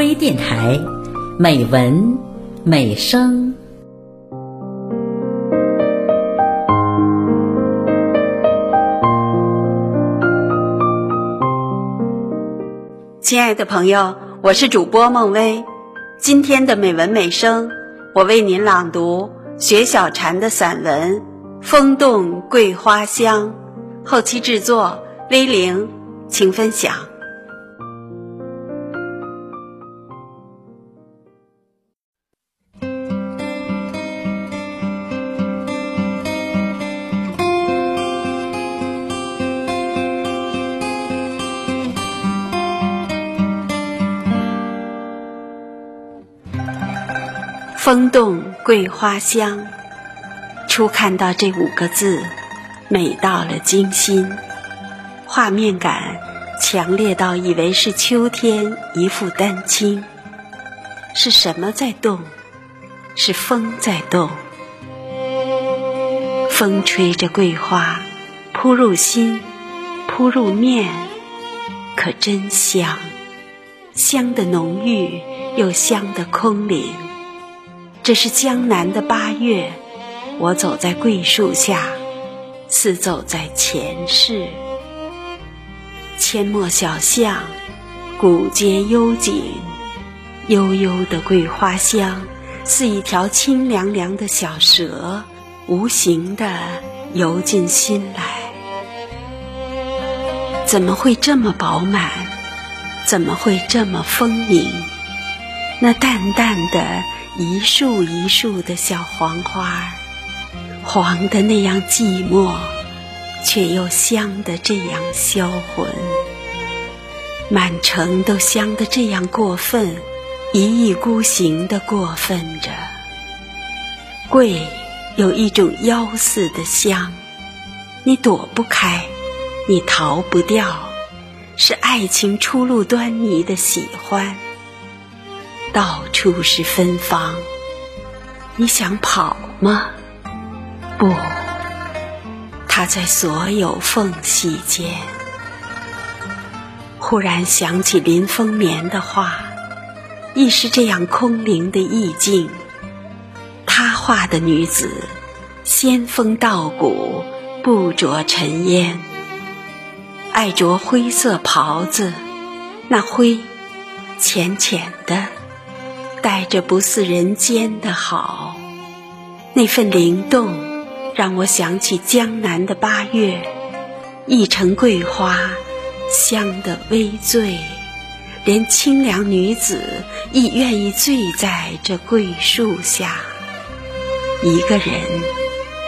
微电台，美文美声。亲爱的朋友，我是主播孟薇。今天的美文美声，我为您朗读雪小禅的散文《风动桂花香》。后期制作：微玲，请分享。风动桂花香，初看到这五个字，美到了惊心，画面感强烈到以为是秋天一副丹青。是什么在动？是风在动。风吹着桂花，扑入心，扑入面，可真香，香的浓郁又香的空灵。这是江南的八月，我走在桂树下，似走在前世。阡陌小巷，古街幽景，悠悠的桂花香，似一条清凉凉的小蛇，无形的游进心来。怎么会这么饱满？怎么会这么丰盈？那淡淡的。一树一树的小黄花，黄的那样寂寞，却又香的这样销魂。满城都香的这样过分，一意孤行的过分着。桂有一种妖似的香，你躲不开，你逃不掉，是爱情初露端倪的喜欢。到处是芬芳，你想跑吗？不，它在所有缝隙间。忽然想起林风眠的话，亦是这样空灵的意境。他画的女子，仙风道骨，不着尘烟，爱着灰色袍子，那灰浅浅的。带着不似人间的好，那份灵动，让我想起江南的八月，一城桂花香的微醉，连清凉女子亦愿意醉在这桂树下，一个人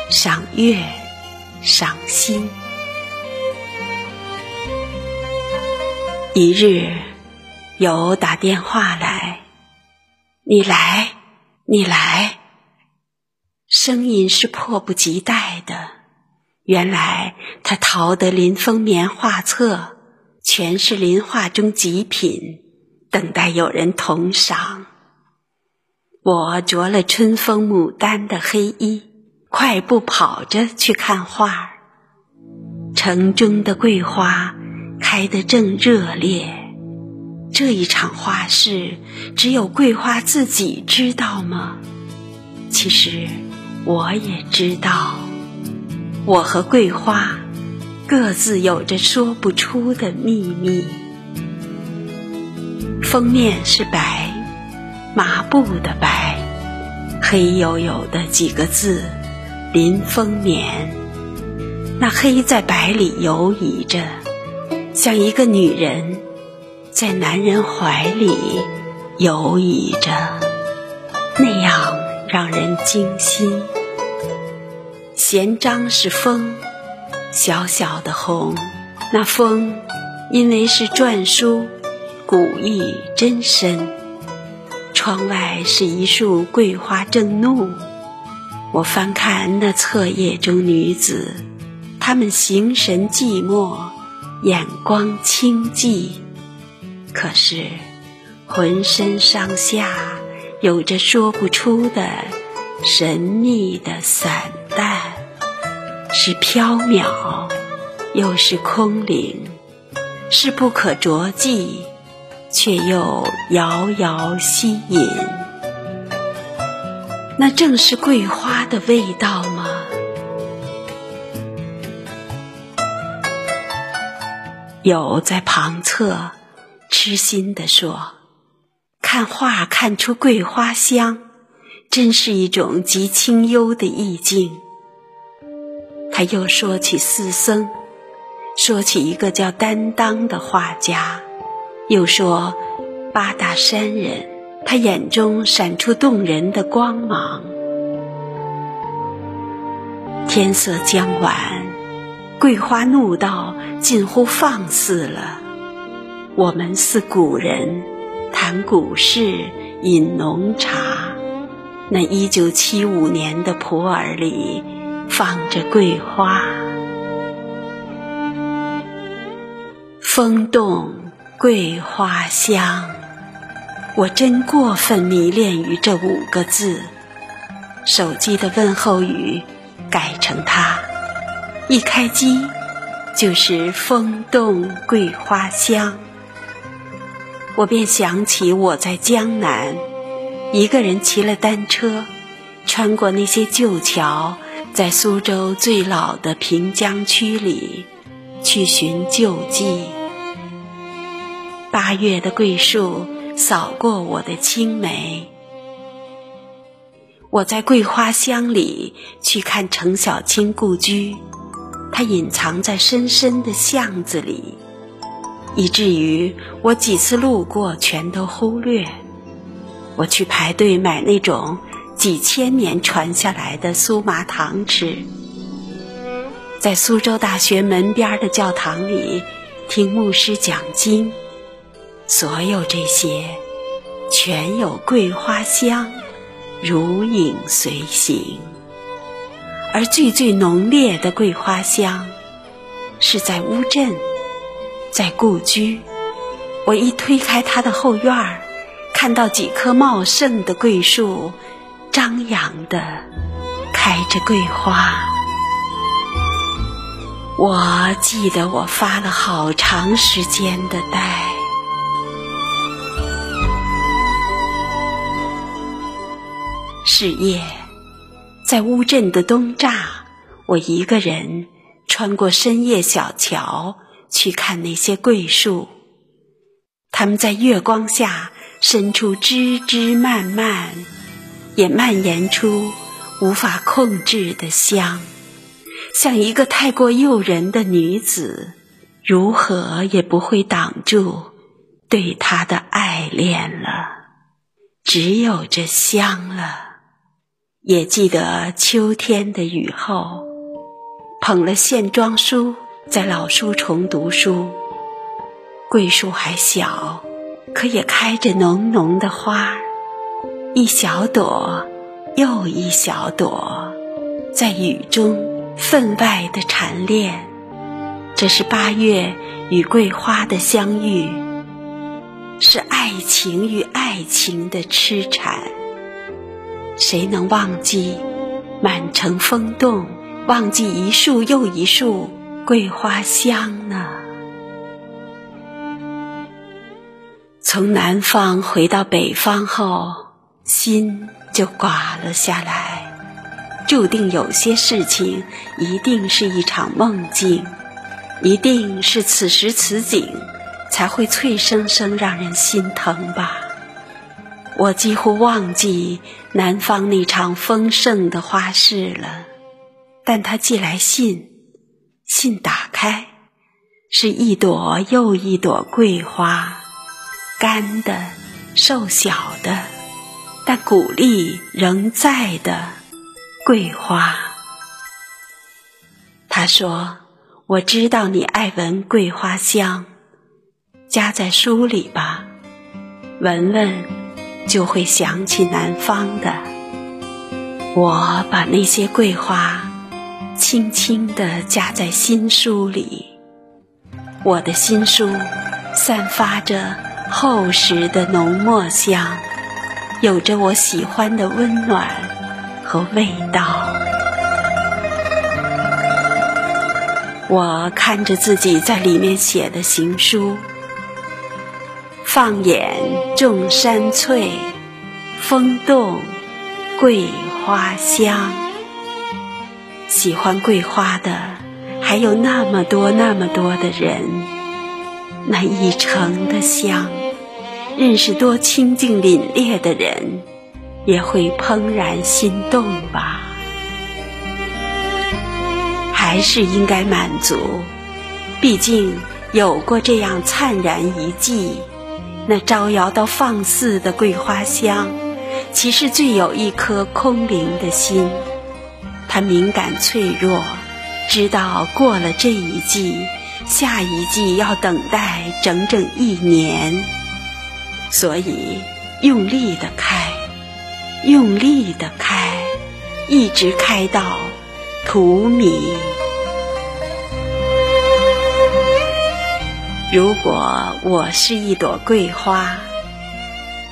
赏月，赏心。一日，有打电话来。你来，你来，声音是迫不及待的。原来他淘得林风眠画册，全是林画中极品，等待有人同赏。我着了春风牡丹的黑衣，快步跑着去看画。城中的桂花开得正热烈。这一场花事，只有桂花自己知道吗？其实我也知道，我和桂花各自有着说不出的秘密。封面是白，麻布的白，黑黝黝的几个字“林风眠”。那黑在白里游移着，像一个女人。在男人怀里游移着，那样让人惊心。闲章是风，小小的红。那风，因为是篆书，古意真深。窗外是一束桂花正怒，我翻看那册页中女子，她们形神寂寞，眼光清寂。可是，浑身上下有着说不出的神秘的散淡，是飘渺，又是空灵，是不可着迹，却又遥遥吸引。那正是桂花的味道吗？有在旁侧痴心地说：“看画看出桂花香，真是一种极清幽的意境。”他又说起四僧，说起一个叫担当的画家，又说八大山人，他眼中闪出动人的光芒。天色将晚，桂花怒到近乎放肆了。我们似古人谈古事，饮浓茶。那一九七五年的普洱里。放着桂花，风动桂花香。我真过分迷恋于这五个字。手机的问候语改成它，一开机就是风动桂花香。我便想起我在江南，一个人骑了单车，穿过那些旧桥。在苏州最老的平江区里，去寻旧迹。八月的桂树扫过我的青梅，我在桂花香里去看程小青故居，它隐藏在深深的巷子里，以至于我几次路过全都忽略。我去排队买那种。几千年传下来的酥麻糖吃，在苏州大学门边的教堂里听牧师讲经，所有这些全有桂花香如影随形。而最最浓烈的桂花香是在乌镇，在故居。我一推开他的后院儿，看到几棵茂盛的桂树。张扬的开着桂花，我记得我发了好长时间的呆。是夜，在乌镇的东栅，我一个人穿过深夜小桥，去看那些桂树。它们在月光下伸出枝枝蔓蔓。也蔓延出无法控制的香，像一个太过诱人的女子，如何也不会挡住对他的爱恋了。只有这香了。也记得秋天的雨后，捧了线装书在老书虫读书，桂树还小，可也开着浓浓的花儿。一小朵又一小朵，在雨中分外的缠恋。这是八月与桂花的相遇，是爱情与爱情的痴缠。谁能忘记满城风动，忘记一树又一树桂花香呢？从南方回到北方后。心就寡了下来，注定有些事情一定是一场梦境，一定是此时此景才会脆生生让人心疼吧。我几乎忘记南方那场丰盛的花市了，但他寄来信，信打开，是一朵又一朵桂花，干的，瘦小的。但鼓励仍在的桂花。他说：“我知道你爱闻桂花香，夹在书里吧，闻闻就会想起南方的。”我把那些桂花轻轻地夹在新书里，我的新书散发着厚实的浓墨香。有着我喜欢的温暖和味道。我看着自己在里面写的行书，放眼众山翠，风动桂花香。喜欢桂花的还有那么多那么多的人，那一城的香，认识多清静凛冽的人，也会怦然心动吧。还是应该满足，毕竟有过这样灿然一季。那招摇到放肆的桂花香，其实最有一颗空灵的心。它敏感脆弱，知道过了这一季，下一季要等待整整一年，所以用力的开，用力的开，一直开到荼蘼。如果我是一朵桂花，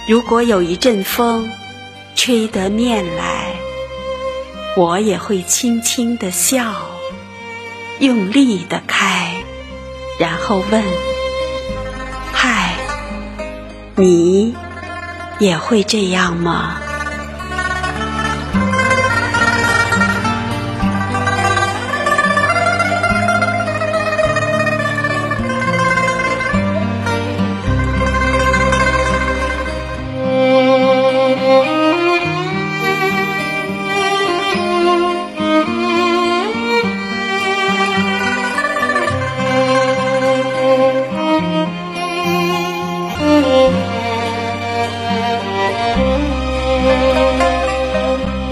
如果有一阵风吹得面来，我也会轻轻的笑，用力的开，然后问：嗨，你也会这样吗？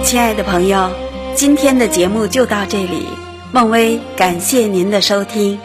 亲爱的朋友，今天的节目就到这里。孟薇，感谢您的收听。